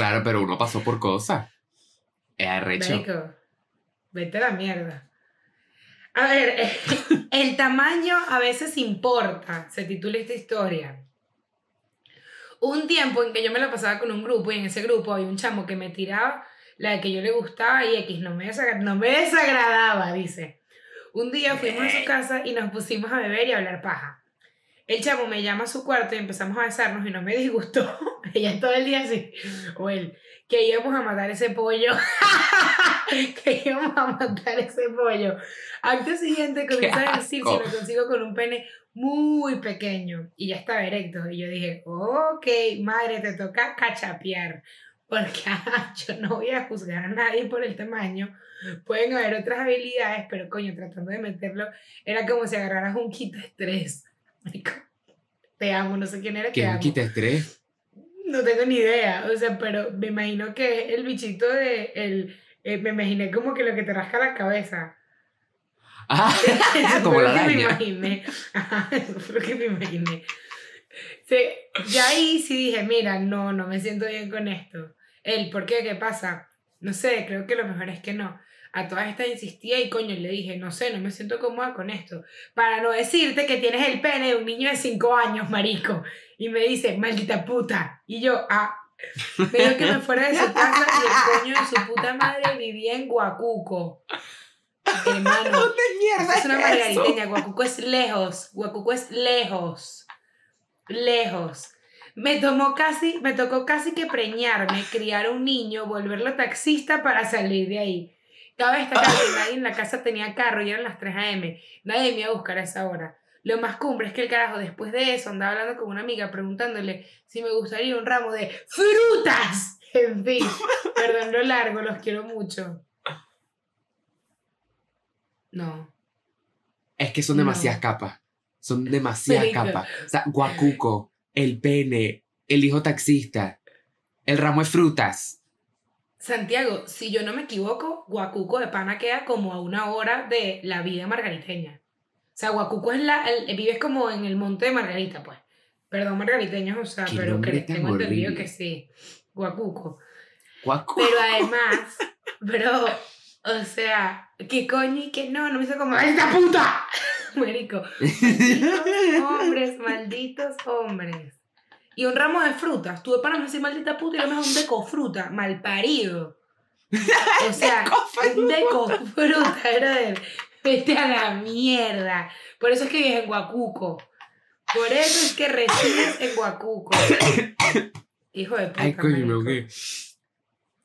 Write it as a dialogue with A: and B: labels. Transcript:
A: Claro, pero uno pasó por cosas. Es arrecho.
B: Marico, vete a la mierda. A ver, eh, el tamaño a veces importa, se titula esta historia. Un tiempo en que yo me la pasaba con un grupo y en ese grupo había un chamo que me tiraba la de que yo le gustaba y X no me, desagra- no me desagradaba, dice. Un día fuimos a su casa y nos pusimos a beber y a hablar paja. El chamo me llama a su cuarto y empezamos a besarnos y no me disgustó. Ella todo el día así. O él, que íbamos a matar ese pollo. que íbamos a matar ese pollo. Acto siguiente comienza a decir si
A: asco.
B: lo consigo con un pene muy pequeño y ya estaba erecto. Y yo dije, ok, madre, te toca cachapear. Porque yo no voy a juzgar a nadie por el tamaño. Pueden haber otras habilidades, pero coño, tratando de meterlo, era como si agarraras un kit de estrés. Te amo, no sé quién era,
A: ¿Qué
B: te
A: un
B: amo.
A: kit de estrés?
B: No tengo ni idea, o sea, pero me imagino que es el bichito de el, eh, me imaginé como que lo que te rasca la cabeza.
A: Ah,
B: Eso
A: como la
B: que me imaginé. Ajá, Eso fue lo que me imaginé. Sí, ya ahí sí dije, mira, no, no me siento bien con esto. El, ¿por qué? ¿Qué pasa? No sé, creo que lo mejor es que no. A todas estas insistía y coño, le dije, no sé, no me siento cómoda con esto. Para no decirte que tienes el pene de un niño de 5 años, marico. Y me dice, maldita puta. Y yo, ah. Dijo que me fuera de su casa y el coño de su puta madre vivía en Guacuco. Hermano.
A: ¿Dónde mierda
B: Es una margariteña, Guacuco es lejos, Guacuco es lejos, lejos. Me tomó casi, me tocó casi que preñarme, criar un niño, volverlo taxista para salir de ahí. Cabe destacar que nadie en la casa tenía carro y eran las 3 a.m. Nadie me iba a buscar a esa hora. Lo más cumbre es que el carajo después de eso andaba hablando con una amiga preguntándole si me gustaría un ramo de frutas. En fin, perdón lo largo, los quiero mucho. No.
A: Es que son
B: No.
A: demasiadas capas. Son demasiadas capas. O sea, guacuco, el pene, el hijo taxista, el ramo de frutas.
B: Santiago, si yo no me equivoco, Guacuco de Pana queda como a una hora de la vida margariteña. O sea, Guacuco es la. el- vives como en el monte de Margarita, pues. Perdón, margariteños, o sea, pero
A: tan
B: tengo entendido que sí. Guacuco.
A: Guacu.
B: Pero además, bro, o sea, ¿qué coño y qué no? No me hizo como ¡Esta puta! Marico. Malditos hombres, malditos hombres. Y un ramo de frutas. Tuve para no decir maldita puta y además un deco fruta, mal parido. O sea, un deco fruta, brother. Vete a la mierda. Por eso es que vives en Guacuco. Por eso es que resides en Guacuco. Hijo de puta.
A: Ay, coño.